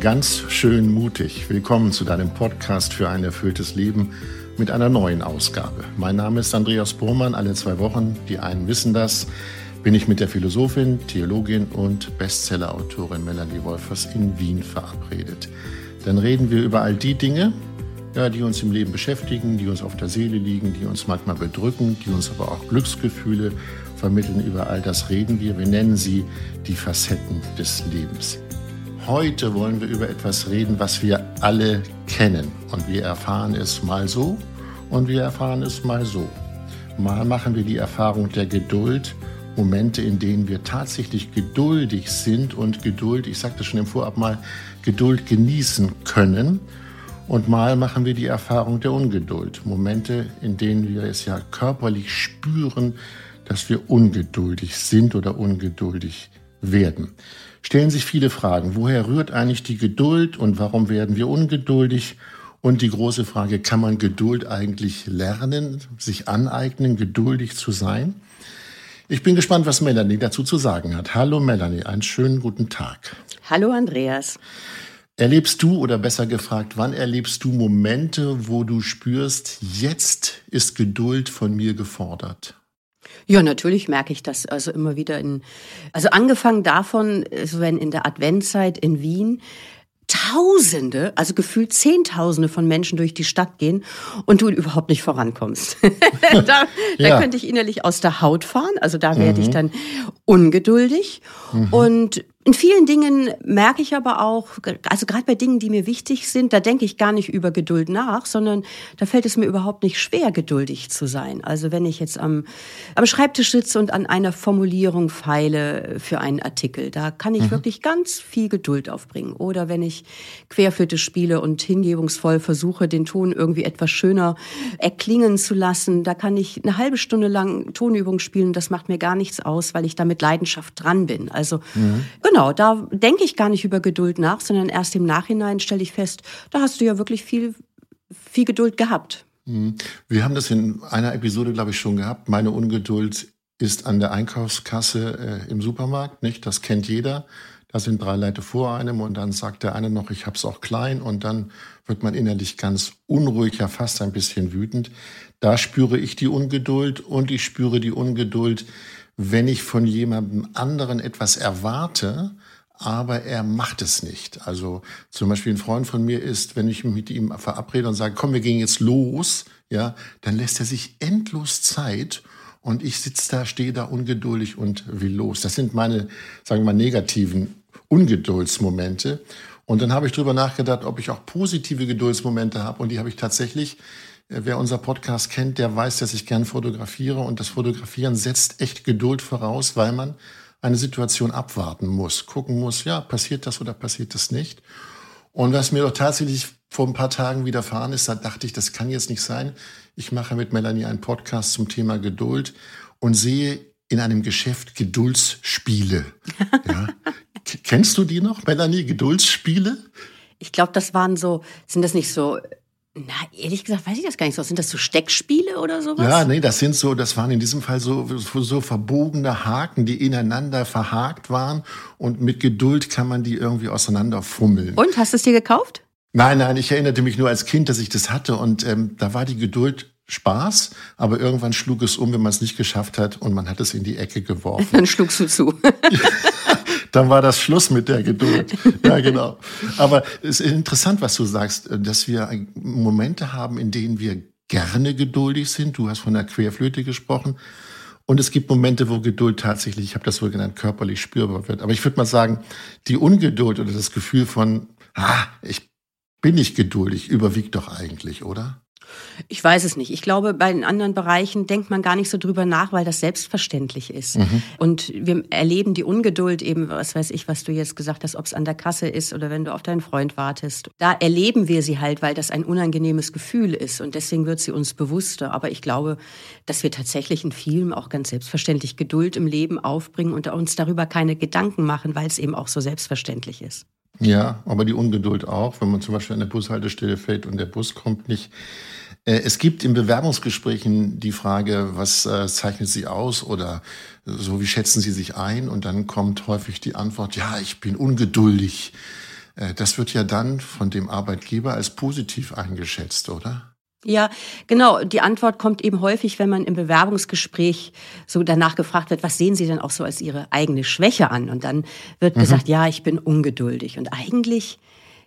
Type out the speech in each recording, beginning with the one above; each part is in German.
ganz schön mutig. Willkommen zu deinem Podcast für ein erfülltes Leben mit einer neuen Ausgabe. Mein Name ist Andreas Burmann. Alle zwei Wochen, die einen wissen das, bin ich mit der Philosophin, Theologin und Bestsellerautorin Melanie Wolfers in Wien verabredet. Dann reden wir über all die Dinge, ja, die uns im Leben beschäftigen, die uns auf der Seele liegen, die uns manchmal bedrücken, die uns aber auch Glücksgefühle vermitteln. Über all das reden wir. Wir nennen sie die Facetten des Lebens. Heute wollen wir über etwas reden, was wir alle kennen. Und wir erfahren es mal so und wir erfahren es mal so. Mal machen wir die Erfahrung der Geduld, Momente, in denen wir tatsächlich geduldig sind und Geduld, ich sagte schon im Vorab mal, Geduld genießen können. Und mal machen wir die Erfahrung der Ungeduld. Momente, in denen wir es ja körperlich spüren, dass wir ungeduldig sind oder ungeduldig werden. Stellen sich viele Fragen. Woher rührt eigentlich die Geduld und warum werden wir ungeduldig? Und die große Frage, kann man Geduld eigentlich lernen, sich aneignen, geduldig zu sein? Ich bin gespannt, was Melanie dazu zu sagen hat. Hallo Melanie, einen schönen guten Tag. Hallo Andreas. Erlebst du oder besser gefragt, wann erlebst du Momente, wo du spürst, jetzt ist Geduld von mir gefordert? Ja, natürlich merke ich das also immer wieder in, also angefangen davon, so wenn in der Adventzeit in Wien Tausende, also gefühlt Zehntausende von Menschen durch die Stadt gehen und du überhaupt nicht vorankommst. da, ja. da könnte ich innerlich aus der Haut fahren, also da werde mhm. ich dann ungeduldig mhm. und in vielen Dingen merke ich aber auch, also gerade bei Dingen, die mir wichtig sind, da denke ich gar nicht über Geduld nach, sondern da fällt es mir überhaupt nicht schwer, geduldig zu sein. Also wenn ich jetzt am, am Schreibtisch sitze und an einer Formulierung feile für einen Artikel, da kann ich mhm. wirklich ganz viel Geduld aufbringen. Oder wenn ich Querflöte spiele und hingebungsvoll versuche, den Ton irgendwie etwas schöner erklingen zu lassen, da kann ich eine halbe Stunde lang Tonübung spielen. Das macht mir gar nichts aus, weil ich da mit Leidenschaft dran bin. Also mhm Genau, da denke ich gar nicht über Geduld nach, sondern erst im Nachhinein stelle ich fest, da hast du ja wirklich viel, viel Geduld gehabt. Mhm. Wir haben das in einer Episode, glaube ich, schon gehabt. Meine Ungeduld ist an der Einkaufskasse äh, im Supermarkt, nicht? Das kennt jeder. Da sind drei Leute vor einem und dann sagt der eine noch, ich hab's auch klein und dann wird man innerlich ganz unruhig, ja fast ein bisschen wütend. Da spüre ich die Ungeduld und ich spüre die Ungeduld, wenn ich von jemandem anderen etwas erwarte, aber er macht es nicht. Also zum Beispiel ein Freund von mir ist, wenn ich mich mit ihm verabrede und sage, komm, wir gehen jetzt los, ja, dann lässt er sich endlos Zeit und ich sitze da, stehe da ungeduldig und will los. Das sind meine, sagen wir mal, negativen Ungeduldsmomente. Und dann habe ich drüber nachgedacht, ob ich auch positive Geduldsmomente habe und die habe ich tatsächlich Wer unser Podcast kennt, der weiß, dass ich gern fotografiere und das Fotografieren setzt echt Geduld voraus, weil man eine Situation abwarten muss, gucken muss, ja, passiert das oder passiert das nicht. Und was mir doch tatsächlich vor ein paar Tagen widerfahren ist, da dachte ich, das kann jetzt nicht sein. Ich mache mit Melanie einen Podcast zum Thema Geduld und sehe in einem Geschäft Geduldsspiele. Ja. Kennst du die noch, Melanie? Geduldsspiele? Ich glaube, das waren so, sind das nicht so na, ehrlich gesagt, weiß ich das gar nicht so. Sind das so Steckspiele oder sowas? Ja, nee, das sind so, das waren in diesem Fall so, so verbogene Haken, die ineinander verhakt waren und mit Geduld kann man die irgendwie auseinanderfummeln. Und, hast du es dir gekauft? Nein, nein, ich erinnerte mich nur als Kind, dass ich das hatte und ähm, da war die Geduld Spaß, aber irgendwann schlug es um, wenn man es nicht geschafft hat und man hat es in die Ecke geworfen. Dann schlugst du zu. dann war das Schluss mit der Geduld. Ja, genau. Aber es ist interessant, was du sagst, dass wir Momente haben, in denen wir gerne geduldig sind. Du hast von der Querflöte gesprochen. Und es gibt Momente, wo Geduld tatsächlich, ich habe das wohl genannt, körperlich spürbar wird. Aber ich würde mal sagen, die Ungeduld oder das Gefühl von, ah, ich bin nicht geduldig, überwiegt doch eigentlich, oder? Ich weiß es nicht. Ich glaube, bei den anderen Bereichen denkt man gar nicht so drüber nach, weil das selbstverständlich ist. Mhm. Und wir erleben die Ungeduld eben, was weiß ich, was du jetzt gesagt hast, ob es an der Kasse ist oder wenn du auf deinen Freund wartest. Da erleben wir sie halt, weil das ein unangenehmes Gefühl ist und deswegen wird sie uns bewusster. Aber ich glaube, dass wir tatsächlich in vielen auch ganz selbstverständlich Geduld im Leben aufbringen und uns darüber keine Gedanken machen, weil es eben auch so selbstverständlich ist. Ja, aber die Ungeduld auch, wenn man zum Beispiel an der Bushaltestelle fällt und der Bus kommt nicht. Äh, es gibt in Bewerbungsgesprächen die Frage, was äh, zeichnet Sie aus oder so, wie schätzen Sie sich ein? Und dann kommt häufig die Antwort, ja, ich bin ungeduldig. Äh, das wird ja dann von dem Arbeitgeber als positiv eingeschätzt, oder? Ja, genau. Die Antwort kommt eben häufig, wenn man im Bewerbungsgespräch so danach gefragt wird, was sehen Sie denn auch so als Ihre eigene Schwäche an? Und dann wird mhm. gesagt, ja, ich bin ungeduldig. Und eigentlich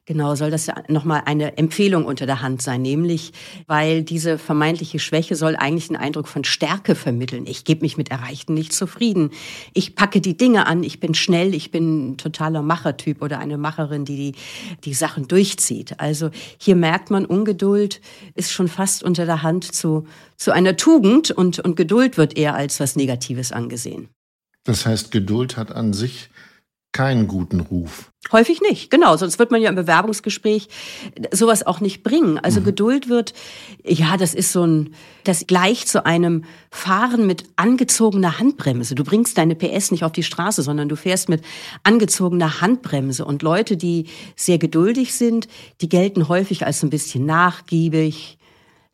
Genau, soll das nochmal eine Empfehlung unter der Hand sein, nämlich, weil diese vermeintliche Schwäche soll eigentlich einen Eindruck von Stärke vermitteln. Ich gebe mich mit Erreichten nicht zufrieden. Ich packe die Dinge an, ich bin schnell, ich bin ein totaler Machertyp oder eine Macherin, die, die die Sachen durchzieht. Also hier merkt man, Ungeduld ist schon fast unter der Hand zu, zu einer Tugend und, und Geduld wird eher als was Negatives angesehen. Das heißt, Geduld hat an sich keinen guten Ruf. Häufig nicht, genau. Sonst wird man ja im Bewerbungsgespräch sowas auch nicht bringen. Also mhm. Geduld wird, ja, das ist so ein, das gleicht zu einem Fahren mit angezogener Handbremse. Du bringst deine PS nicht auf die Straße, sondern du fährst mit angezogener Handbremse. Und Leute, die sehr geduldig sind, die gelten häufig als ein bisschen nachgiebig,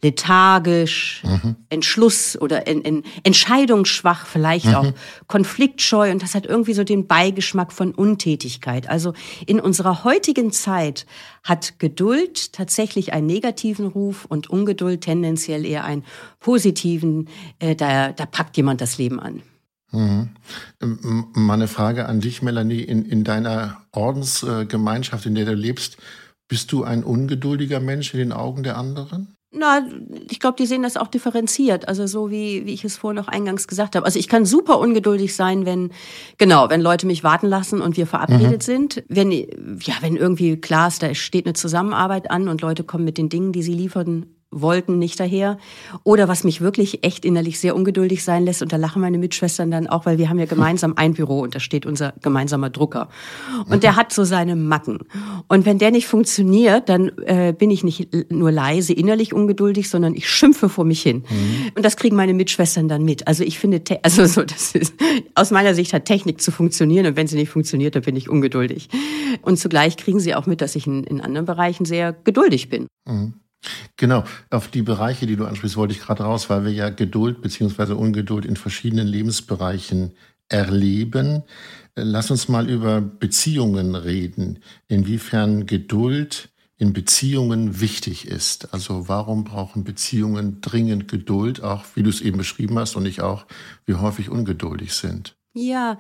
lethargisch, mhm. Entschluss oder en, en, entscheidungsschwach, vielleicht mhm. auch konfliktscheu. Und das hat irgendwie so den Beigeschmack von Untätigkeit. Also in unserer heutigen Zeit hat Geduld tatsächlich einen negativen Ruf und Ungeduld tendenziell eher einen positiven. Äh, da, da packt jemand das Leben an. Mhm. Mal eine Frage an dich, Melanie. In, in deiner Ordensgemeinschaft, in der du lebst, bist du ein ungeduldiger Mensch in den Augen der anderen? Na, ich glaube, die sehen das auch differenziert. Also so wie, wie ich es vorhin noch eingangs gesagt habe. Also ich kann super ungeduldig sein, wenn, genau, wenn Leute mich warten lassen und wir verabredet mhm. sind. Wenn, ja, wenn irgendwie klar ist, da steht eine Zusammenarbeit an und Leute kommen mit den Dingen, die sie liefern wollten nicht daher. Oder was mich wirklich echt innerlich sehr ungeduldig sein lässt, und da lachen meine Mitschwestern dann auch, weil wir haben ja gemeinsam ein Büro und da steht unser gemeinsamer Drucker. Und der hat so seine Macken. Und wenn der nicht funktioniert, dann äh, bin ich nicht nur leise innerlich ungeduldig, sondern ich schimpfe vor mich hin. Mhm. Und das kriegen meine Mitschwestern dann mit. Also ich finde, also so, das ist, aus meiner Sicht hat Technik zu funktionieren und wenn sie nicht funktioniert, dann bin ich ungeduldig. Und zugleich kriegen sie auch mit, dass ich in, in anderen Bereichen sehr geduldig bin. Mhm. Genau, auf die Bereiche, die du ansprichst, wollte ich gerade raus, weil wir ja Geduld beziehungsweise Ungeduld in verschiedenen Lebensbereichen erleben. Lass uns mal über Beziehungen reden. Inwiefern Geduld in Beziehungen wichtig ist. Also warum brauchen Beziehungen dringend Geduld, auch wie du es eben beschrieben hast und ich auch, wie häufig ungeduldig sind? Ja,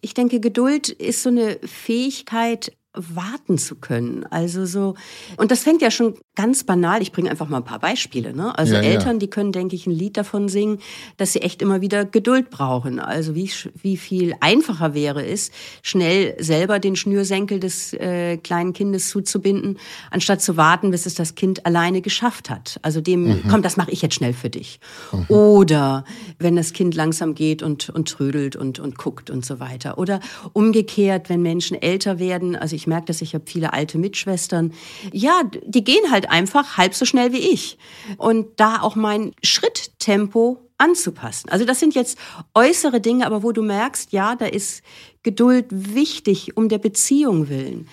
ich denke, Geduld ist so eine Fähigkeit, warten zu können. Also so, und das fängt ja schon ganz banal. Ich bringe einfach mal ein paar Beispiele. Ne? Also ja, Eltern, ja. die können, denke ich, ein Lied davon singen, dass sie echt immer wieder Geduld brauchen. Also wie, wie viel einfacher wäre es, schnell selber den Schnürsenkel des äh, kleinen Kindes zuzubinden, anstatt zu warten, bis es das Kind alleine geschafft hat. Also dem, mhm. komm, das mache ich jetzt schnell für dich. Mhm. Oder wenn das Kind langsam geht und, und trödelt und, und guckt und so weiter. Oder umgekehrt, wenn Menschen älter werden, also ich merke das, ich habe viele alte Mitschwestern. Ja, die gehen halt einfach halb so schnell wie ich. Und da auch mein Schritttempo anzupassen. Also das sind jetzt äußere Dinge, aber wo du merkst, ja, da ist Geduld wichtig um der Beziehung willen.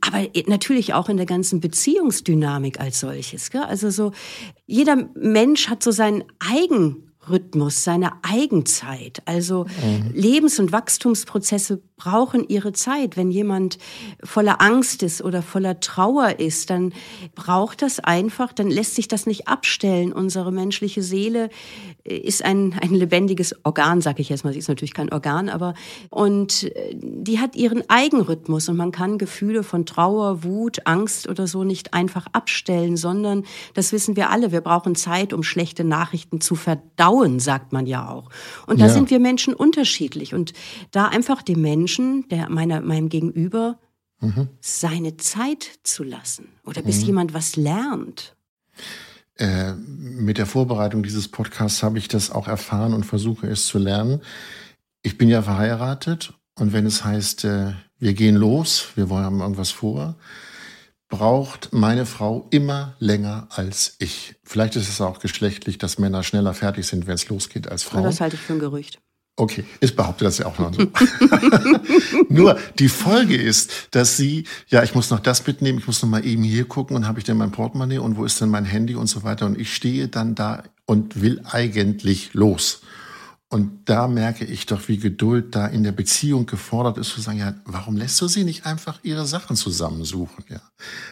Aber natürlich auch in der ganzen Beziehungsdynamik als solches. Gell? Also so, jeder Mensch hat so seinen eigen Rhythmus, seine Eigenzeit. Also mhm. Lebens- und Wachstumsprozesse brauchen ihre Zeit. Wenn jemand voller Angst ist oder voller Trauer ist, dann braucht das einfach, dann lässt sich das nicht abstellen. Unsere menschliche Seele ist ein, ein lebendiges Organ, sag ich jetzt mal. Sie ist natürlich kein Organ, aber und äh, die hat ihren Eigenrhythmus und man kann Gefühle von Trauer, Wut, Angst oder so nicht einfach abstellen, sondern das wissen wir alle. Wir brauchen Zeit, um schlechte Nachrichten zu verdauen Vertrauen, sagt man ja auch. Und da ja. sind wir Menschen unterschiedlich. Und da einfach dem Menschen, der meiner, meinem Gegenüber, mhm. seine Zeit zu lassen. Oder bis mhm. jemand was lernt. Äh, mit der Vorbereitung dieses Podcasts habe ich das auch erfahren und versuche es zu lernen. Ich bin ja verheiratet und wenn es heißt, äh, wir gehen los, wir wollen haben irgendwas vor, braucht meine Frau immer länger als ich. Vielleicht ist es auch geschlechtlich, dass Männer schneller fertig sind, wenn es losgeht, als Frauen. Das halte ich für ein Gerücht. Okay, ich behaupte das ja auch noch so. Nur die Folge ist, dass sie, ja, ich muss noch das mitnehmen, ich muss noch mal eben hier gucken und habe ich denn mein Portemonnaie und wo ist denn mein Handy und so weiter und ich stehe dann da und will eigentlich los. Und da merke ich doch, wie Geduld da in der Beziehung gefordert ist, zu sagen, ja, warum lässt du sie nicht einfach ihre Sachen zusammensuchen? Ja.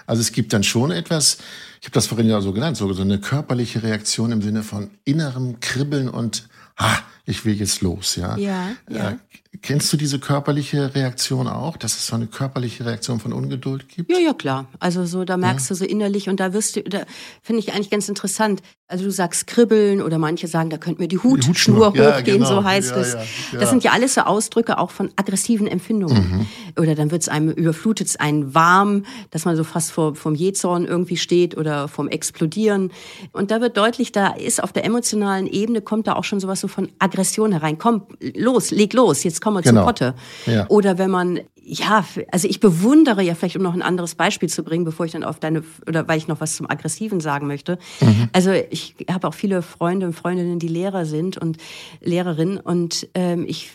Also es gibt dann schon etwas, ich habe das vorhin ja so genannt, so, so eine körperliche Reaktion im Sinne von innerem Kribbeln und ah, ich will jetzt los, ja. Ja, ja. Kennst du diese körperliche Reaktion auch, dass es so eine körperliche Reaktion von Ungeduld gibt? Ja, ja, klar. Also so, da merkst ja. du so innerlich und da wirst du, da finde ich eigentlich ganz interessant. Also du sagst kribbeln oder manche sagen, da könnte mir die Hutschnur, die hochgehen, ja, genau. so heißt ja, es. Das sind ja alles so Ausdrücke auch von aggressiven Empfindungen. Mhm. Oder dann wird es einem überflutet, es einen warm, dass man so fast vor, vom Jähzorn irgendwie steht oder vom Explodieren. Und da wird deutlich, da ist auf der emotionalen Ebene kommt da auch schon sowas so von Aggression Aggression herein. Komm, los, leg los, jetzt wir genau. zur Potte. Ja. Oder wenn man ja, also ich bewundere ja vielleicht, um noch ein anderes Beispiel zu bringen, bevor ich dann auf deine, oder weil ich noch was zum Aggressiven sagen möchte. Mhm. Also ich habe auch viele Freunde und Freundinnen, die Lehrer sind und Lehrerinnen und ähm, ich,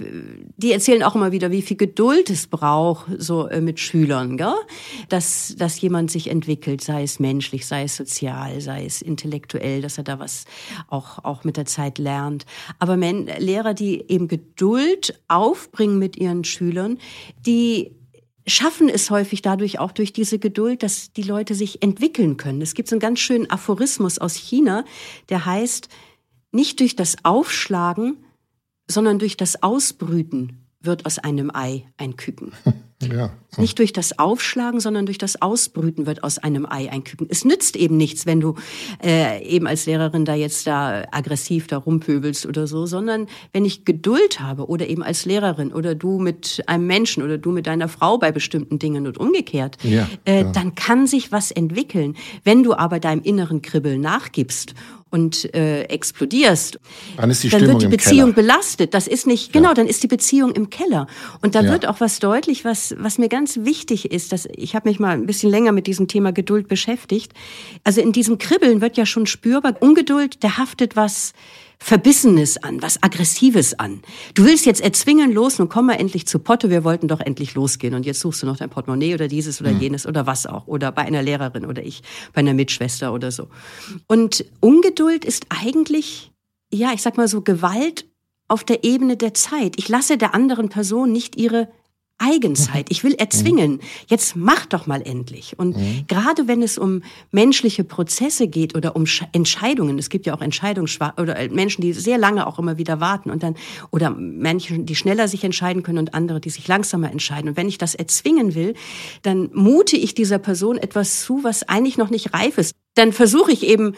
die erzählen auch immer wieder, wie viel Geduld es braucht, so äh, mit Schülern, gell? Dass, dass jemand sich entwickelt, sei es menschlich, sei es sozial, sei es intellektuell, dass er da was auch, auch mit der Zeit lernt. Aber Men Lehrer, die eben Geduld aufbringen mit ihren Schülern, die schaffen es häufig dadurch auch durch diese Geduld, dass die Leute sich entwickeln können. Es gibt so einen ganz schönen Aphorismus aus China, der heißt, nicht durch das Aufschlagen, sondern durch das Ausbrüten wird aus einem Ei ein Küken. Ja. Nicht durch das Aufschlagen, sondern durch das Ausbrüten wird aus einem Ei ein Küken. Es nützt eben nichts, wenn du äh, eben als Lehrerin da jetzt da aggressiv da rumpöbelst oder so, sondern wenn ich Geduld habe oder eben als Lehrerin oder du mit einem Menschen oder du mit deiner Frau bei bestimmten Dingen und umgekehrt, ja, äh, dann kann sich was entwickeln. Wenn du aber deinem inneren Kribbeln nachgibst und äh, explodierst, dann, ist die dann Stimmung wird die Beziehung belastet. Das ist nicht, genau, dann ist die Beziehung im Keller. Und da ja. wird auch was deutlich, was, was mir ganz wichtig ist. Dass, ich habe mich mal ein bisschen länger mit diesem Thema Geduld beschäftigt. Also in diesem Kribbeln wird ja schon spürbar, Ungeduld, der haftet was Verbissenes an, was Aggressives an. Du willst jetzt erzwingen los und komm mal endlich zu Potte, wir wollten doch endlich losgehen und jetzt suchst du noch dein Portemonnaie oder dieses oder mhm. jenes oder was auch oder bei einer Lehrerin oder ich bei einer Mitschwester oder so. Und Ungeduld ist eigentlich, ja, ich sag mal so Gewalt auf der Ebene der Zeit. Ich lasse der anderen Person nicht ihre Eigenzeit. Ich will erzwingen. Jetzt mach doch mal endlich. Und mhm. gerade wenn es um menschliche Prozesse geht oder um Entscheidungen, es gibt ja auch Entscheidungsschwa oder äh, Menschen, die sehr lange auch immer wieder warten und dann oder Menschen, die schneller sich entscheiden können und andere, die sich langsamer entscheiden. Und wenn ich das erzwingen will, dann mute ich dieser Person etwas zu, was eigentlich noch nicht reif ist. Dann versuche ich eben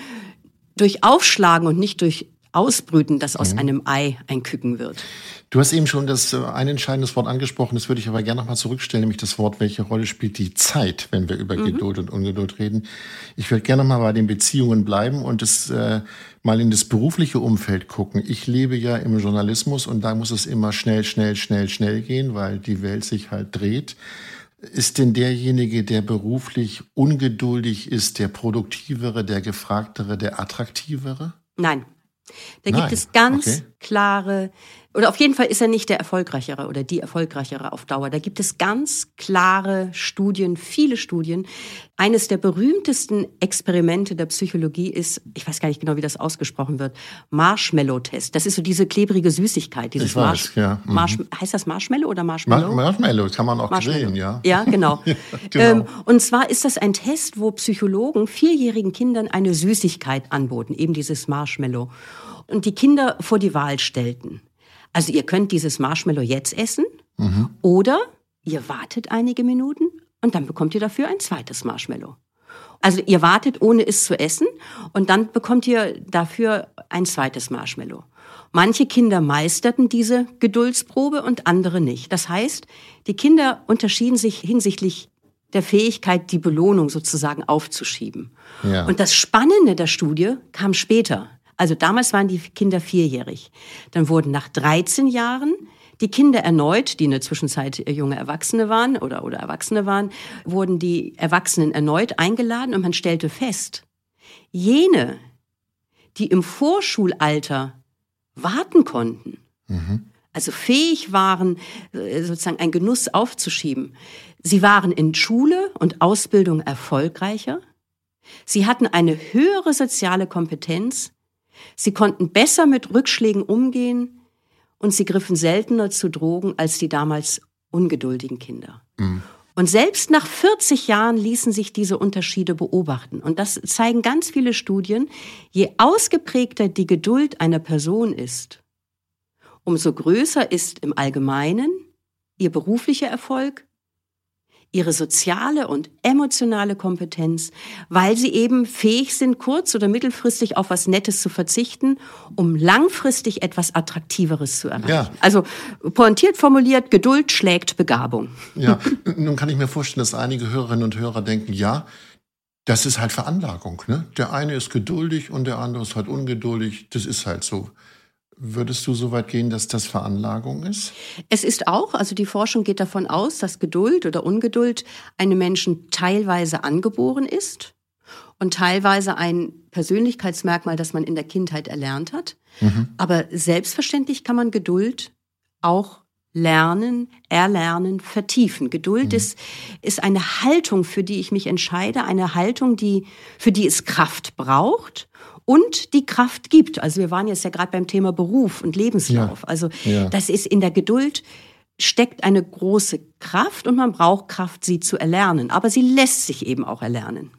durch Aufschlagen und nicht durch Ausbrüten, dass aus mhm. einem Ei ein Küken wird. Du hast eben schon das äh, ein entscheidendes Wort angesprochen, das würde ich aber gerne nochmal zurückstellen, nämlich das Wort, welche Rolle spielt die Zeit, wenn wir über mhm. Geduld und Ungeduld reden. Ich würde gerne nochmal bei den Beziehungen bleiben und es äh, mal in das berufliche Umfeld gucken. Ich lebe ja im Journalismus und da muss es immer schnell, schnell, schnell, schnell gehen, weil die Welt sich halt dreht. Ist denn derjenige, der beruflich ungeduldig ist, der produktivere, der gefragtere, der attraktivere? Nein. Da Nein. gibt es ganz okay. Klare oder auf jeden Fall ist er nicht der erfolgreichere oder die erfolgreichere auf Dauer. Da gibt es ganz klare Studien, viele Studien. Eines der berühmtesten Experimente der Psychologie ist, ich weiß gar nicht genau, wie das ausgesprochen wird, Marshmallow-Test. Das ist so diese klebrige Süßigkeit. Dieses ich weiß, Marsh ja. Mhm. Marsh heißt das Marshmallow oder Marshmallow? Marshmallow kann man auch drehen, ja. Ja, genau. ja, genau. Ähm, und zwar ist das ein Test, wo Psychologen vierjährigen Kindern eine Süßigkeit anboten, eben dieses Marshmallow. Und die Kinder vor die Wahl stellten. Also ihr könnt dieses Marshmallow jetzt essen mhm. oder ihr wartet einige Minuten und dann bekommt ihr dafür ein zweites Marshmallow. Also ihr wartet, ohne es zu essen und dann bekommt ihr dafür ein zweites Marshmallow. Manche Kinder meisterten diese Geduldsprobe und andere nicht. Das heißt, die Kinder unterschieden sich hinsichtlich der Fähigkeit, die Belohnung sozusagen aufzuschieben. Ja. Und das Spannende der Studie kam später. Also damals waren die Kinder vierjährig. Dann wurden nach 13 Jahren die Kinder erneut, die in der Zwischenzeit junge Erwachsene waren oder, oder Erwachsene waren, wurden die Erwachsenen erneut eingeladen und man stellte fest, jene, die im Vorschulalter warten konnten, mhm. also fähig waren, äh, sozusagen einen Genuss aufzuschieben, sie waren in Schule und Ausbildung erfolgreicher, sie hatten eine höhere soziale Kompetenz Sie konnten besser mit Rückschlägen umgehen und sie griffen seltener zu Drogen als die damals ungeduldigen Kinder. Mhm. Und selbst nach 40 Jahren ließen sich diese Unterschiede beobachten. Und das zeigen ganz viele Studien. Je ausgeprägter die Geduld einer Person ist, umso größer ist im Allgemeinen ihr beruflicher Erfolg, ihre soziale und emotionale Kompetenz, weil sie eben fähig sind, kurz- oder mittelfristig auf was Nettes zu verzichten, um langfristig etwas Attraktiveres zu erreichen. Ja. Also pointiert formuliert, Geduld schlägt Begabung. Ja, nun kann ich mir vorstellen, dass einige Hörerinnen und Hörer denken, ja, das ist halt Veranlagung. Ne? Der eine ist geduldig und der andere ist halt ungeduldig. Das ist halt so. Würdest du so weit gehen, dass das Veranlagung ist? Es ist auch, also die Forschung geht davon aus, dass Geduld oder Ungeduld einem Menschen teilweise angeboren ist und teilweise ein Persönlichkeitsmerkmal, das man in der Kindheit erlernt hat. Mhm. Aber selbstverständlich kann man Geduld auch lernen, erlernen, vertiefen. Geduld mhm. ist, ist eine Haltung, für die ich mich entscheide, eine Haltung, die, für die es Kraft braucht und die Kraft gibt. Also wir waren jetzt ja gerade beim Thema Beruf und Lebenslauf. Ja. Also ja. das ist in der Geduld steckt eine große Kraft und man braucht Kraft, sie zu erlernen. Aber sie lässt sich eben auch erlernen.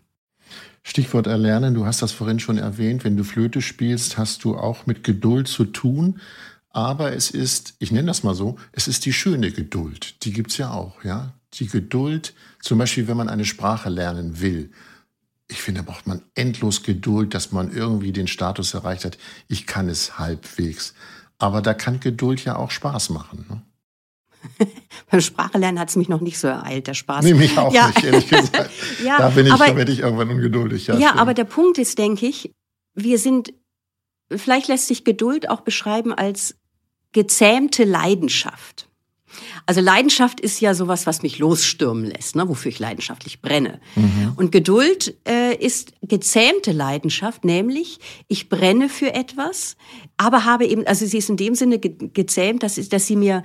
Stichwort erlernen, du hast das vorhin schon erwähnt, wenn du Flöte spielst, hast du auch mit Geduld zu tun. Aber es ist, ich nenne das mal so, es ist die schöne Geduld. Die gibt's ja auch, ja. Die Geduld, zum Beispiel, wenn man eine Sprache lernen will ich finde, da braucht man endlos Geduld, dass man irgendwie den Status erreicht hat. Ich kann es halbwegs. Aber da kann Geduld ja auch Spaß machen. Ne? Beim Sprachelernen hat es mich noch nicht so ereilt, der Spaß. Nee, mich auch ja. nicht, ehrlich gesagt. ja, da bin ich, aber, da werde ich irgendwann ungeduldig. Ja, ja aber der Punkt ist, denke ich, wir sind, vielleicht lässt sich Geduld auch beschreiben als gezähmte Leidenschaft. Also Leidenschaft ist ja sowas, was mich losstürmen lässt, ne, wofür ich leidenschaftlich brenne. Mhm. Und Geduld äh, ist gezähmte Leidenschaft, nämlich ich brenne für etwas, aber habe eben, also sie ist in dem Sinne ge gezähmt, dass, dass sie mir,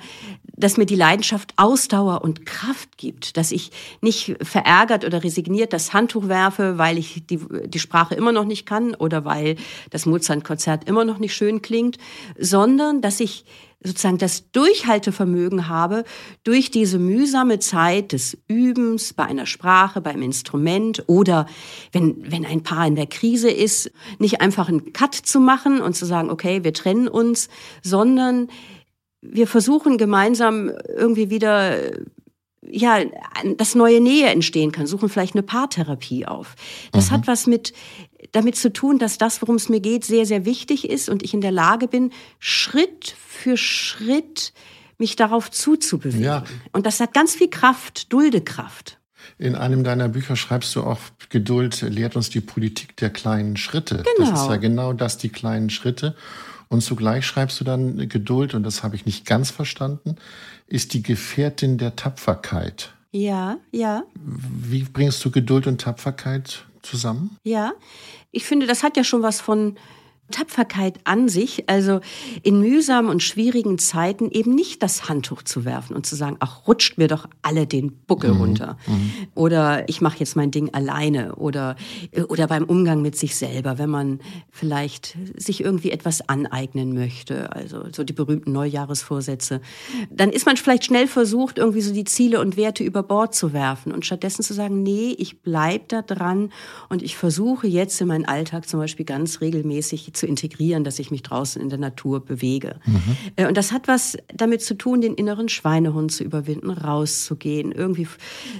dass mir die Leidenschaft Ausdauer und Kraft gibt, dass ich nicht verärgert oder resigniert das Handtuch werfe, weil ich die, die Sprache immer noch nicht kann oder weil das Mozart-Konzert immer noch nicht schön klingt, sondern dass ich sozusagen das Durchhaltevermögen habe, durch diese mühsame Zeit des Übens bei einer Sprache, beim Instrument oder wenn, wenn ein Paar in der Krise ist, nicht einfach einen Cut zu machen und zu sagen, okay, wir trennen uns, sondern wir versuchen gemeinsam irgendwie wieder ja, dass neue Nähe entstehen kann, suchen vielleicht eine Paartherapie auf. Das mhm. hat was mit damit zu tun, dass das, worum es mir geht, sehr, sehr wichtig ist und ich in der Lage bin, Schritt für Schritt mich darauf zuzubewegen. Ja. Und das hat ganz viel Kraft, Duldekraft. In einem deiner Bücher schreibst du auch, Geduld lehrt uns die Politik der kleinen Schritte. Genau. Das ist ja genau das, die kleinen Schritte. Und zugleich schreibst du dann, Geduld, und das habe ich nicht ganz verstanden, ist die Gefährtin der Tapferkeit. Ja, ja. Wie bringst du Geduld und Tapferkeit zusammen? Ja, ich finde, das hat ja schon was von Tapferkeit an sich, also in mühsamen und schwierigen Zeiten eben nicht das Handtuch zu werfen und zu sagen, ach, rutscht mir doch alle den Buckel mhm. runter. Mhm. Oder ich mache jetzt mein Ding alleine. Oder, oder beim Umgang mit sich selber, wenn man vielleicht sich irgendwie etwas aneignen möchte, also so die berühmten Neujahresvorsätze, dann ist man vielleicht schnell versucht, irgendwie so die Ziele und Werte über Bord zu werfen und stattdessen zu sagen, nee, ich bleib da dran und ich versuche jetzt in meinen Alltag zum Beispiel ganz regelmäßig zu integrieren, dass ich mich draußen in der Natur bewege. Mhm. Und das hat was damit zu tun, den inneren Schweinehund zu überwinden, rauszugehen, irgendwie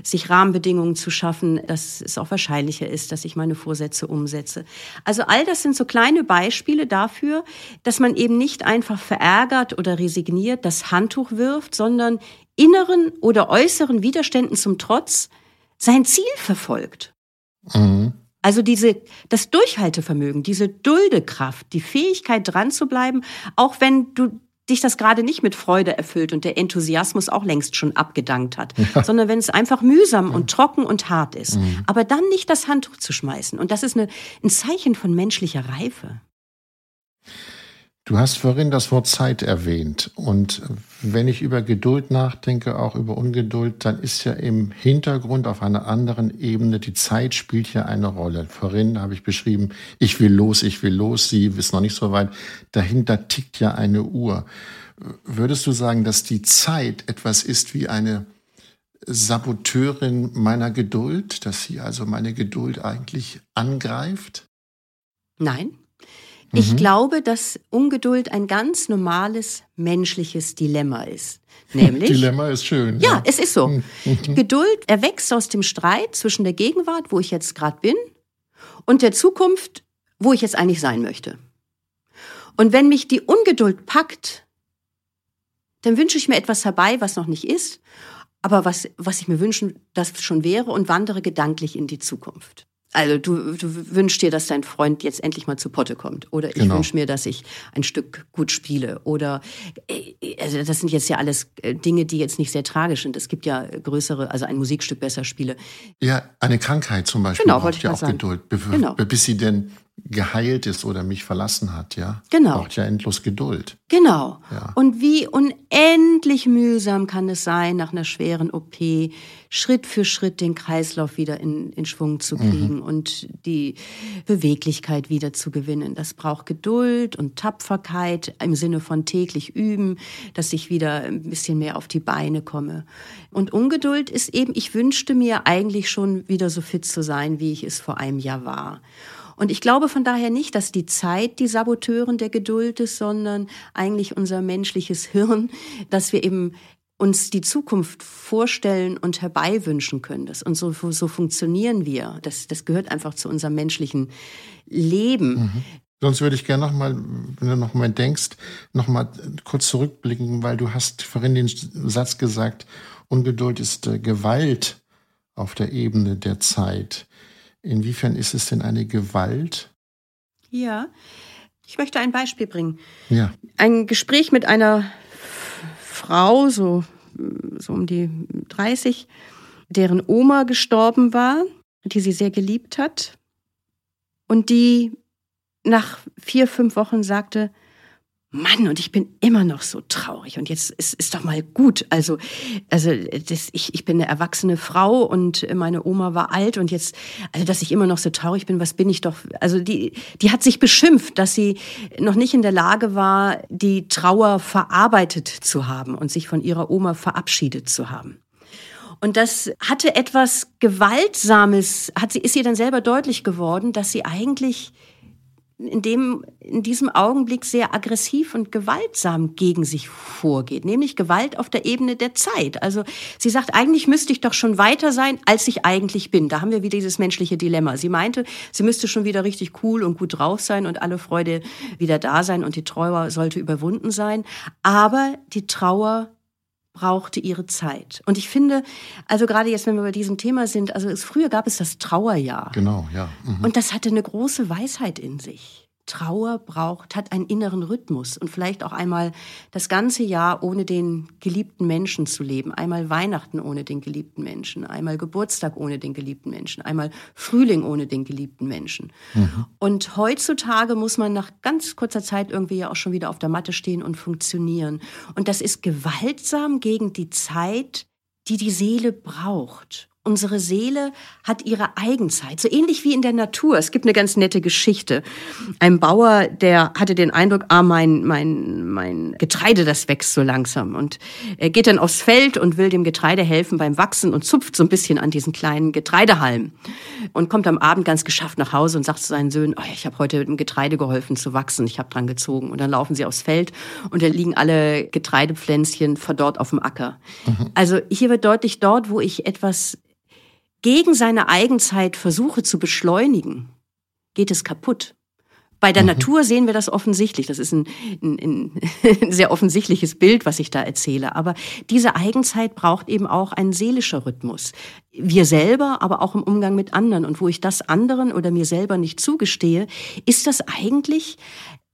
sich Rahmenbedingungen zu schaffen, dass es auch wahrscheinlicher ist, dass ich meine Vorsätze umsetze. Also all das sind so kleine Beispiele dafür, dass man eben nicht einfach verärgert oder resigniert das Handtuch wirft, sondern inneren oder äußeren Widerständen zum Trotz sein Ziel verfolgt. Mhm. Also diese, das Durchhaltevermögen, diese Duldekraft, die Fähigkeit dran zu bleiben, auch wenn du dich das gerade nicht mit Freude erfüllt und der Enthusiasmus auch längst schon abgedankt hat, ja. sondern wenn es einfach mühsam ja. und trocken und hart ist. Mhm. Aber dann nicht das Handtuch zu schmeißen. Und das ist eine, ein Zeichen von menschlicher Reife. Du hast vorhin das Wort Zeit erwähnt. Und wenn ich über Geduld nachdenke, auch über Ungeduld, dann ist ja im Hintergrund auf einer anderen Ebene, die Zeit spielt ja eine Rolle. Vorhin habe ich beschrieben, ich will los, ich will los, sie ist noch nicht so weit. Dahinter tickt ja eine Uhr. Würdest du sagen, dass die Zeit etwas ist wie eine Saboteurin meiner Geduld, dass sie also meine Geduld eigentlich angreift? Nein, ich mhm. glaube, dass Ungeduld ein ganz normales menschliches Dilemma ist. Nämlich. Dilemma ist schön. Ja, ja. es ist so. Mhm. Geduld erwächst aus dem Streit zwischen der Gegenwart, wo ich jetzt gerade bin, und der Zukunft, wo ich jetzt eigentlich sein möchte. Und wenn mich die Ungeduld packt, dann wünsche ich mir etwas herbei, was noch nicht ist, aber was, was ich mir wünschen, das schon wäre und wandere gedanklich in die Zukunft. Also du, du wünschst dir, dass dein Freund jetzt endlich mal zu Potte kommt. Oder ich genau. wünsche mir, dass ich ein Stück gut spiele. Oder äh, also das sind jetzt ja alles äh, Dinge, die jetzt nicht sehr tragisch sind. Es gibt ja größere, also ein Musikstück besser spiele. Ja, eine Krankheit zum Beispiel genau, braucht ja auch sagen. Geduld, genau. bis sie denn geheilt ist oder mich verlassen hat, ja. Genau. Braucht ja endlos Geduld. Genau. Ja. Und wie unendlich mühsam kann es sein, nach einer schweren OP Schritt für Schritt den Kreislauf wieder in, in Schwung zu mhm. kriegen mhm. und die Beweglichkeit wieder zu gewinnen. Das braucht Geduld und Tapferkeit im Sinne von täglich üben, dass ich wieder ein bisschen mehr auf die Beine komme. Und Ungeduld ist eben, ich wünschte mir eigentlich schon wieder so fit zu sein, wie ich es vor einem Jahr war. Und ich glaube von daher nicht, dass die Zeit die Saboteurin der Geduld ist, sondern eigentlich unser menschliches Hirn, dass wir eben uns die Zukunft vorstellen und herbeiwünschen können. Das, und so, so funktionieren wir. Das, das gehört einfach zu unserem menschlichen Leben. Mhm. Sonst würde ich gerne noch mal, wenn du noch mal denkst, noch mal kurz zurückblicken, weil du hast vorhin den Satz gesagt, Ungeduld ist äh, Gewalt auf der Ebene der Zeit. Inwiefern ist es denn eine Gewalt? Ja, ich möchte ein Beispiel bringen. Ja. Ein Gespräch mit einer Frau, so, so um die 30, deren Oma gestorben war, die sie sehr geliebt hat und die nach vier, fünf Wochen sagte, Mann, und ich bin immer noch so traurig. Und jetzt ist, ist doch mal gut. Also, also das, ich, ich bin eine erwachsene Frau und meine Oma war alt und jetzt, also dass ich immer noch so traurig bin, was bin ich doch? Also die, die hat sich beschimpft, dass sie noch nicht in der Lage war, die Trauer verarbeitet zu haben und sich von ihrer Oma verabschiedet zu haben. Und das hatte etwas Gewaltsames, hat sie, ist ihr dann selber deutlich geworden, dass sie eigentlich in dem, in diesem Augenblick sehr aggressiv und gewaltsam gegen sich vorgeht, nämlich Gewalt auf der Ebene der Zeit. Also sie sagt, eigentlich müsste ich doch schon weiter sein, als ich eigentlich bin. Da haben wir wieder dieses menschliche Dilemma. Sie meinte, sie müsste schon wieder richtig cool und gut drauf sein und alle Freude wieder da sein und die Trauer sollte überwunden sein. Aber die Trauer brauchte ihre Zeit. Und ich finde, also gerade jetzt, wenn wir bei diesem Thema sind, also es, früher gab es das Trauerjahr. Genau, ja. Mhm. Und das hatte eine große Weisheit in sich. Trauer braucht, hat einen inneren Rhythmus und vielleicht auch einmal das ganze Jahr ohne den geliebten Menschen zu leben. Einmal Weihnachten ohne den geliebten Menschen, einmal Geburtstag ohne den geliebten Menschen, einmal Frühling ohne den geliebten Menschen. Mhm. Und heutzutage muss man nach ganz kurzer Zeit irgendwie ja auch schon wieder auf der Matte stehen und funktionieren. Und das ist gewaltsam gegen die Zeit, die die Seele braucht. Unsere Seele hat ihre Eigenzeit, so ähnlich wie in der Natur. Es gibt eine ganz nette Geschichte. Ein Bauer, der hatte den Eindruck, ah, mein, mein, mein Getreide, das wächst so langsam. Und er geht dann aufs Feld und will dem Getreide helfen beim Wachsen und zupft so ein bisschen an diesen kleinen Getreidehalm. Und kommt am Abend ganz geschafft nach Hause und sagt zu seinen Söhnen, oh, ich habe heute dem Getreide geholfen zu wachsen, ich habe dran gezogen. Und dann laufen sie aufs Feld und da liegen alle Getreidepflänzchen verdorrt auf dem Acker. Mhm. Also hier wird deutlich, dort, wo ich etwas gegen seine Eigenzeit versuche zu beschleunigen, geht es kaputt. Bei der mhm. Natur sehen wir das offensichtlich. Das ist ein, ein, ein, sehr offensichtliches Bild, was ich da erzähle. Aber diese Eigenzeit braucht eben auch einen seelischer Rhythmus. Wir selber, aber auch im Umgang mit anderen. Und wo ich das anderen oder mir selber nicht zugestehe, ist das eigentlich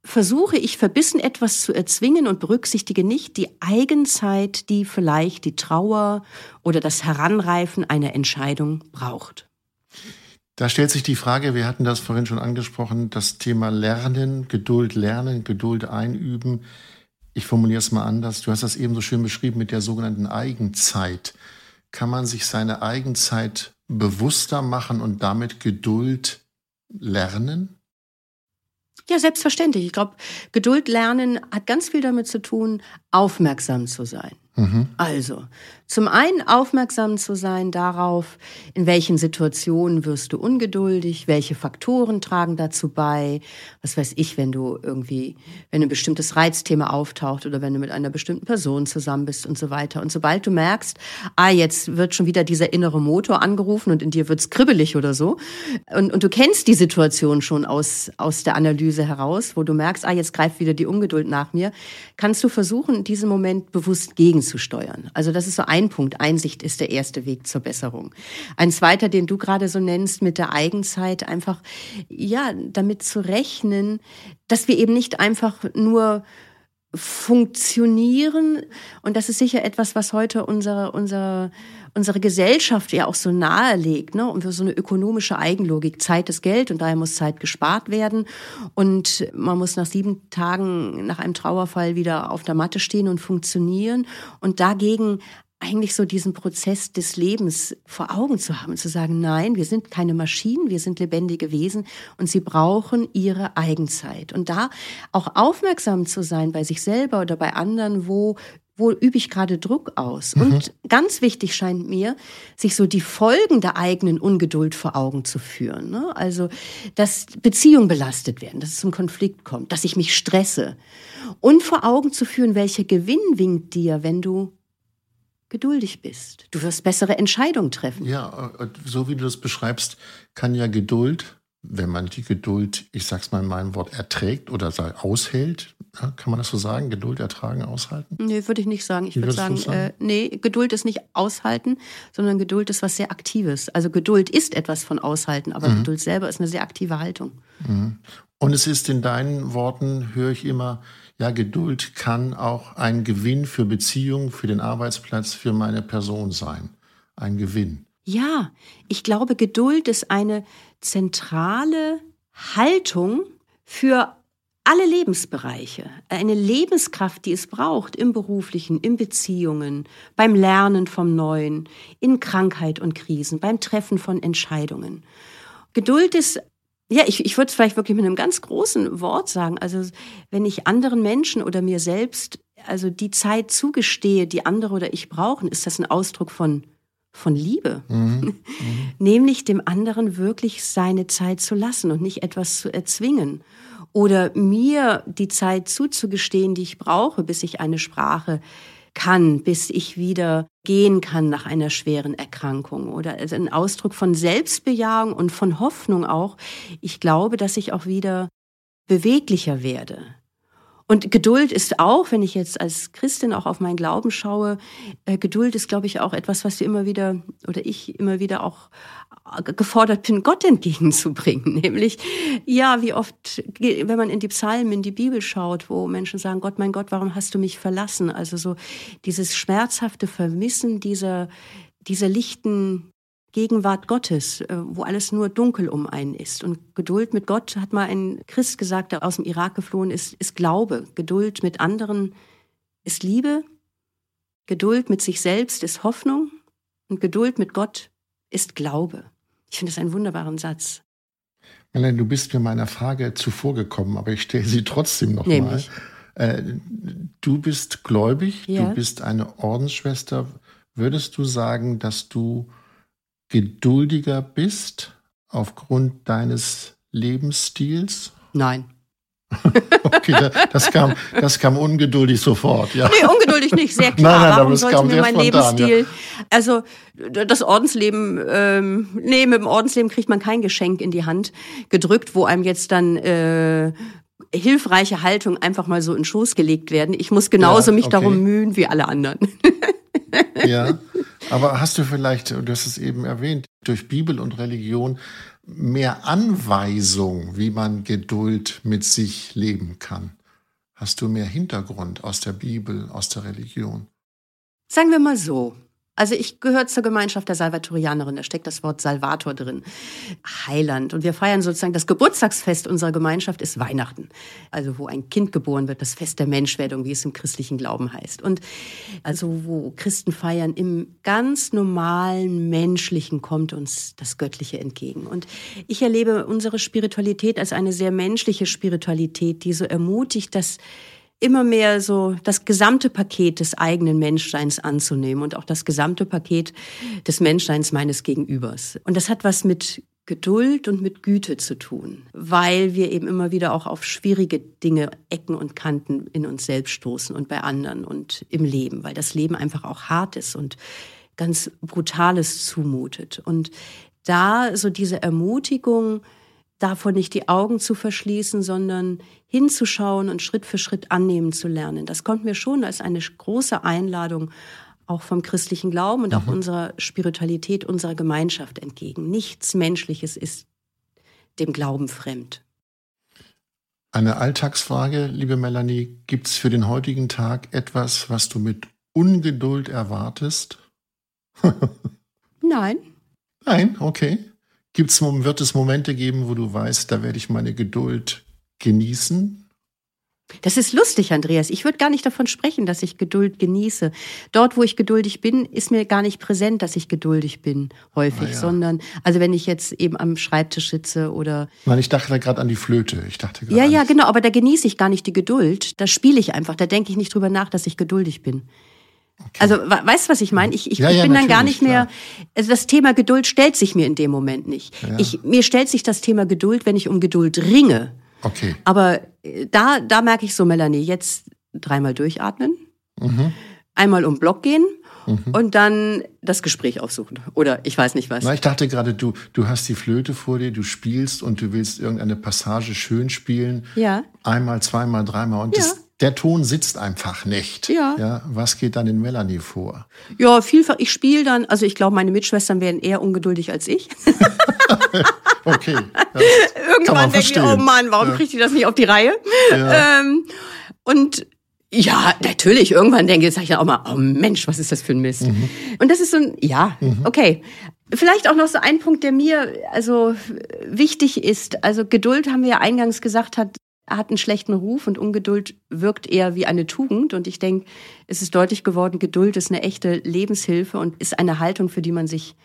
versuche ich verbissen etwas zu erzwingen und berücksichtige nicht die Eigenzeit, die vielleicht die Trauer oder das Heranreifen einer Entscheidung braucht. Da stellt sich die Frage, wir hatten das vorhin schon angesprochen, das Thema Lernen, Geduld lernen, Geduld einüben. Ich formuliere es mal anders. Du hast das eben so schön beschrieben mit der sogenannten Eigenzeit. Kann man sich seine Eigenzeit bewusster machen und damit Geduld lernen? Ja, selbstverständlich. Ich glaube, Geduld lernen hat ganz viel damit zu tun, aufmerksam zu sein. Mhm. Also, zum einen aufmerksam zu sein darauf, in welchen Situationen wirst du ungeduldig, welche Faktoren tragen dazu bei, was weiß ich, wenn du irgendwie, wenn ein bestimmtes Reizthema auftaucht oder wenn du mit einer bestimmten Person zusammen bist und so weiter. Und sobald du merkst, ah, jetzt wird schon wieder dieser innere Motor angerufen und in dir wird's kribbelig oder so, und, und du kennst die Situation schon aus, aus der Analyse heraus, wo du merkst, ah, jetzt greift wieder die Ungeduld nach mir, kannst du versuchen, diesen Moment bewusst gegenzusteuern. Also das ist so ein Punkt. Einsicht ist der erste Weg zur Besserung. Ein zweiter, den du gerade so nennst, mit der Eigenzeit, einfach, ja, damit zu rechnen, dass wir eben nicht einfach nur funktionieren. Und das ist sicher etwas, was heute unsere, unsere, unsere Gesellschaft ja auch so nahelegt. Ne? Und für so eine ökonomische Eigenlogik. Zeit ist Geld und daher muss Zeit gespart werden. Und man muss nach sieben Tagen nach einem Trauerfall wieder auf der Matte stehen und funktionieren. Und dagegen eigentlich so diesen Prozess des Lebens vor Augen zu haben, zu sagen, nein, wir sind keine Maschinen, wir sind lebendige Wesen und sie brauchen ihre Eigenzeit. Und da auch aufmerksam zu sein bei sich selber oder bei anderen, wo wo übe ich gerade Druck aus? Mhm. Und ganz wichtig scheint mir, sich so die Folgen der eigenen Ungeduld vor Augen zu führen. Ne? Also, dass Beziehungen belastet werden, dass es zum Konflikt kommt, dass ich mich stresse. Und vor Augen zu führen, welcher Gewinn winkt dir, wenn du geduldig bist. Du wirst bessere Entscheidungen treffen. Ja, äh, so wie du das beschreibst, kann ja Geduld, wenn man die Geduld, ich sag's mal in meinem Wort, erträgt oder aushält, kann man das so sagen? Geduld ertragen, aushalten? Nee, würde ich nicht sagen. Ich würde sagen, sagen? Äh, nee, Geduld ist nicht aushalten, sondern Geduld ist was sehr Aktives. Also Geduld ist etwas von aushalten, aber mhm. Geduld selber ist eine sehr aktive Haltung. Mhm. Und es ist in deinen Worten, höre ich immer, ja, Geduld kann auch ein Gewinn für Beziehungen, für den Arbeitsplatz, für meine Person sein. Ein Gewinn. Ja, ich glaube, Geduld ist eine zentrale Haltung für alle Lebensbereiche. Eine Lebenskraft, die es braucht im beruflichen, in Beziehungen, beim Lernen vom Neuen, in Krankheit und Krisen, beim Treffen von Entscheidungen. Geduld ist ja, ich, ich würde es vielleicht wirklich mit einem ganz großen Wort sagen. Also wenn ich anderen Menschen oder mir selbst also die Zeit zugestehe, die andere oder ich brauchen, ist das ein Ausdruck von von Liebe, mhm. Mhm. nämlich dem anderen wirklich seine Zeit zu lassen und nicht etwas zu erzwingen oder mir die Zeit zuzugestehen, die ich brauche, bis ich eine Sprache kann, bis ich wieder gehen kann nach einer schweren Erkrankung oder ein Ausdruck von Selbstbejahung und von Hoffnung auch. Ich glaube, dass ich auch wieder beweglicher werde. Und Geduld ist auch, wenn ich jetzt als Christin auch auf meinen Glauben schaue, äh, Geduld ist, glaube ich, auch etwas, was wir immer wieder oder ich immer wieder auch gefordert bin, Gott entgegenzubringen. Nämlich, ja, wie oft, wenn man in die Psalmen, in die Bibel schaut, wo Menschen sagen, Gott, mein Gott, warum hast du mich verlassen? Also so dieses schmerzhafte Vermissen dieser, dieser lichten Gegenwart Gottes, äh, wo alles nur dunkel um einen ist. Und Geduld mit Gott, hat mal ein Christ gesagt, der aus dem Irak geflohen ist, ist Glaube. Geduld mit anderen ist Liebe. Geduld mit sich selbst ist Hoffnung. Und Geduld mit Gott ist Glaube. Ich finde das einen wunderbaren Satz. Melanie, du bist mir meiner Frage zuvor gekommen, aber ich stelle sie trotzdem noch mal. Äh, du bist gläubig, ja. du bist eine Ordensschwester. Würdest du sagen, dass du geduldiger bist aufgrund deines Lebensstils? Nein. okay, das kam, das kam ungeduldig sofort, ja. Nee, ungeduldig nicht, sehr klar. Nein, nein, Warum sollte mir mein spontan, Lebensstil, ja. also das Ordensleben, ähm, nee, mit dem Ordensleben kriegt man kein Geschenk in die Hand gedrückt, wo einem jetzt dann äh, hilfreiche Haltung einfach mal so in Schoß gelegt werden. Ich muss genauso ja, mich darum mühen wie alle anderen. ja, aber hast du vielleicht, du hast es eben erwähnt, durch Bibel und Religion mehr Anweisung, wie man Geduld mit sich leben kann? Hast du mehr Hintergrund aus der Bibel, aus der Religion? Sagen wir mal so. Also ich gehöre zur Gemeinschaft der Salvatorianerin, da steckt das Wort Salvator drin. Heiland. Und wir feiern sozusagen das Geburtstagsfest unserer Gemeinschaft ist Weihnachten. Also wo ein Kind geboren wird, das Fest der Menschwerdung, wie es im christlichen Glauben heißt. Und also wo Christen feiern, im ganz normalen Menschlichen kommt uns das Göttliche entgegen. Und ich erlebe unsere Spiritualität als eine sehr menschliche Spiritualität, die so ermutigt, dass immer mehr so das gesamte Paket des eigenen Menschseins anzunehmen und auch das gesamte Paket des Menschseins meines Gegenübers. Und das hat was mit Geduld und mit Güte zu tun, weil wir eben immer wieder auch auf schwierige Dinge, Ecken und Kanten in uns selbst stoßen und bei anderen und im Leben, weil das Leben einfach auch hart ist und ganz Brutales zumutet. Und da so diese Ermutigung, davon nicht die Augen zu verschließen, sondern hinzuschauen und Schritt für Schritt annehmen zu lernen. Das kommt mir schon als eine große Einladung auch vom christlichen Glauben und auch mhm. unserer Spiritualität, unserer Gemeinschaft entgegen. Nichts Menschliches ist dem Glauben fremd. Eine Alltagsfrage, liebe Melanie, gibt es für den heutigen Tag etwas, was du mit Ungeduld erwartest? Nein. Nein, okay. Gibt's, wird es Momente geben, wo du weißt, da werde ich meine Geduld genießen? Das ist lustig, Andreas. Ich würde gar nicht davon sprechen, dass ich Geduld genieße. Dort, wo ich geduldig bin, ist mir gar nicht präsent, dass ich geduldig bin, häufig, ja. sondern, also wenn ich jetzt eben am Schreibtisch sitze oder. Nein, ich dachte gerade an die Flöte. Ich dachte Ja, ja, genau, aber da genieße ich gar nicht die Geduld. Da spiele ich einfach. Da denke ich nicht drüber nach, dass ich geduldig bin. Okay. Also weißt du, was ich meine? Ich, ich, ja, ja, bin dann gar nicht mehr. Also das Thema Geduld stellt sich mir in dem Moment nicht. Ja. Ich, mir stellt sich das Thema Geduld, wenn ich um Geduld ringe. Okay. Aber äh, da, da merke ich so, Melanie, jetzt dreimal durchatmen, mhm. einmal um Block gehen mhm. und dann das Gespräch aufsuchen. Oder ich weiß nicht was. Na, ich dachte gerade, du, du hast die Flöte vor dir, du spielst und du willst irgendeine Passage schön spielen. Ja. Einmal, zweimal, dreimal und ja. das der Ton sitzt einfach nicht. Ja. ja. Was geht dann in Melanie vor? Ja, vielfach. Ich spiele dann, also ich glaube, meine Mitschwestern wären eher ungeduldig als ich. okay. Irgendwann denke ich, oh Mann, warum ja. kriegt die das nicht auf die Reihe? Ja. Ähm, und ja, natürlich. Irgendwann denke ich, sage ich dann auch mal, oh Mensch, was ist das für ein Mist? Mhm. Und das ist so ein, ja, mhm. okay. Vielleicht auch noch so ein Punkt, der mir also wichtig ist. Also Geduld, haben wir ja eingangs gesagt, hat hat einen schlechten Ruf und Ungeduld wirkt eher wie eine Tugend. Und ich denke, es ist deutlich geworden, Geduld ist eine echte Lebenshilfe und ist eine Haltung, für die man sich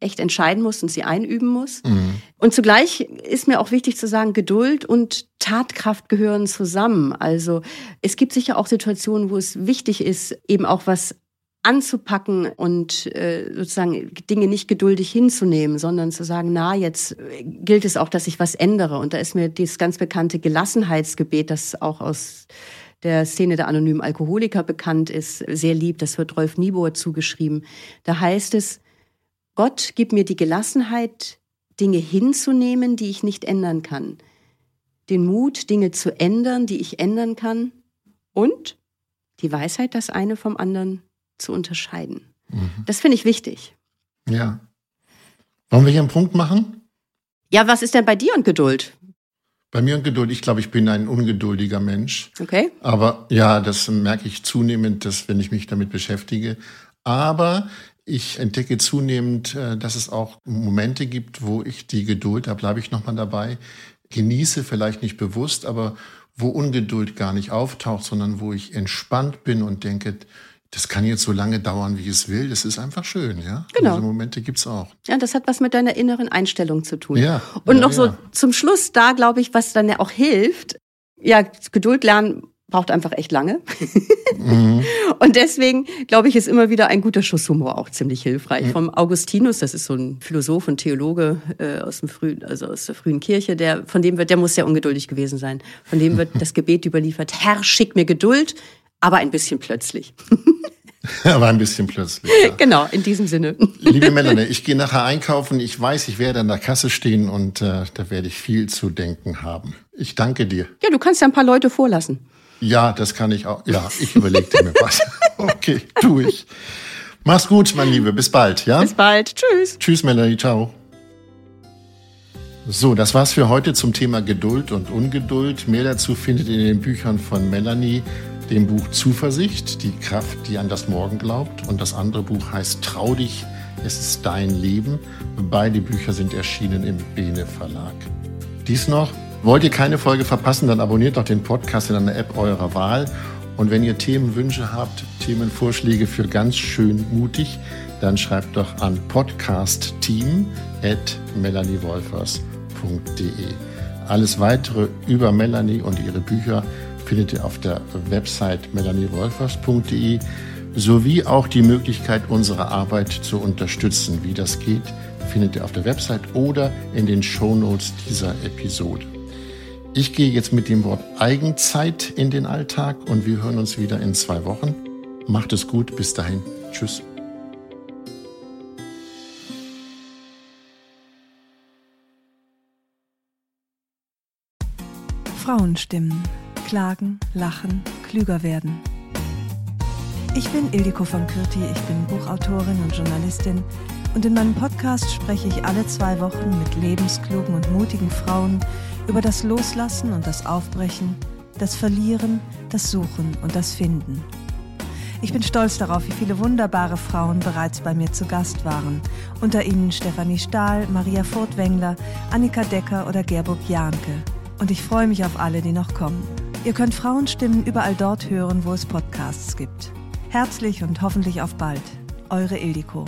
echt entscheiden muss und sie einüben muss. Mhm. Und zugleich ist mir auch wichtig zu sagen, Geduld und Tatkraft gehören zusammen. Also es gibt sicher auch Situationen, wo es wichtig ist, eben auch was anzupacken und äh, sozusagen Dinge nicht geduldig hinzunehmen, sondern zu sagen, na, jetzt gilt es auch, dass ich was ändere. Und da ist mir dieses ganz bekannte Gelassenheitsgebet, das auch aus der Szene der anonymen Alkoholiker bekannt ist, sehr lieb. Das wird Rolf Niebuhr zugeschrieben. Da heißt es, Gott gib mir die Gelassenheit, Dinge hinzunehmen, die ich nicht ändern kann. Den Mut, Dinge zu ändern, die ich ändern kann. Und die Weisheit, das eine vom anderen zu unterscheiden. Mhm. Das finde ich wichtig. Ja. Wollen wir hier einen Punkt machen? Ja, was ist denn bei dir und Geduld? Bei mir und Geduld, ich glaube, ich bin ein ungeduldiger Mensch. Okay. Aber ja, das merke ich zunehmend, dass, wenn ich mich damit beschäftige. Aber ich entdecke zunehmend, äh, dass es auch Momente gibt, wo ich die Geduld, da bleibe ich nochmal dabei, genieße, vielleicht nicht bewusst, aber wo Ungeduld gar nicht auftaucht, sondern wo ich entspannt bin und denke, das kann jetzt so lange dauern, wie es will. Das ist einfach schön, ja. Genau. Diese Momente gibt's auch. Ja, das hat was mit deiner inneren Einstellung zu tun. Ja. Und ja, noch so ja. zum Schluss, da glaube ich, was dann ja auch hilft. Ja, Geduld lernen braucht einfach echt lange. Mhm. Und deswegen, glaube ich, ist immer wieder ein guter Schuss Humor auch ziemlich hilfreich. Mhm. Vom Augustinus, das ist so ein Philosoph und Theologe äh, aus dem frühen, also aus der frühen Kirche, der, von dem wird, der muss sehr ungeduldig gewesen sein. Von dem wird das Gebet überliefert, Herr, schick mir Geduld, aber ein bisschen plötzlich. Aber ein bisschen plötzlich. Ja. Genau, in diesem Sinne. Liebe Melanie, ich gehe nachher einkaufen. Ich weiß, ich werde an der Kasse stehen und äh, da werde ich viel zu denken haben. Ich danke dir. Ja, du kannst ja ein paar Leute vorlassen. Ja, das kann ich auch. Ja, ich überlegte mir was. Okay, tu ich. Mach's gut, mein Liebe. Bis bald, ja? Bis bald. Tschüss. Tschüss, Melanie. Ciao. So, das war's für heute zum Thema Geduld und Ungeduld. Mehr dazu findet ihr in den Büchern von Melanie dem Buch Zuversicht, die Kraft, die an das Morgen glaubt. Und das andere Buch heißt Trau dich, es ist dein Leben. Beide Bücher sind erschienen im Bene Verlag. Dies noch, wollt ihr keine Folge verpassen, dann abonniert doch den Podcast in einer App eurer Wahl. Und wenn ihr Themenwünsche habt, Themenvorschläge für ganz schön mutig, dann schreibt doch an podcastteam.melaniewolfers.de. Alles weitere über Melanie und ihre Bücher findet ihr auf der Website melaniewolfers.de sowie auch die Möglichkeit, unsere Arbeit zu unterstützen. Wie das geht, findet ihr auf der Website oder in den Shownotes dieser Episode. Ich gehe jetzt mit dem Wort Eigenzeit in den Alltag und wir hören uns wieder in zwei Wochen. Macht es gut, bis dahin. Tschüss. Frauenstimmen. Klagen, lachen, klüger werden. Ich bin Ildiko von Kürti, ich bin Buchautorin und Journalistin und in meinem Podcast spreche ich alle zwei Wochen mit lebensklugen und mutigen Frauen über das Loslassen und das Aufbrechen, das Verlieren, das Suchen und das Finden. Ich bin stolz darauf, wie viele wunderbare Frauen bereits bei mir zu Gast waren. Unter ihnen Stefanie Stahl, Maria Furtwängler, Annika Decker oder Gerburg Jahnke. Und ich freue mich auf alle, die noch kommen. Ihr könnt Frauenstimmen überall dort hören, wo es Podcasts gibt. Herzlich und hoffentlich auf bald. Eure Ildiko.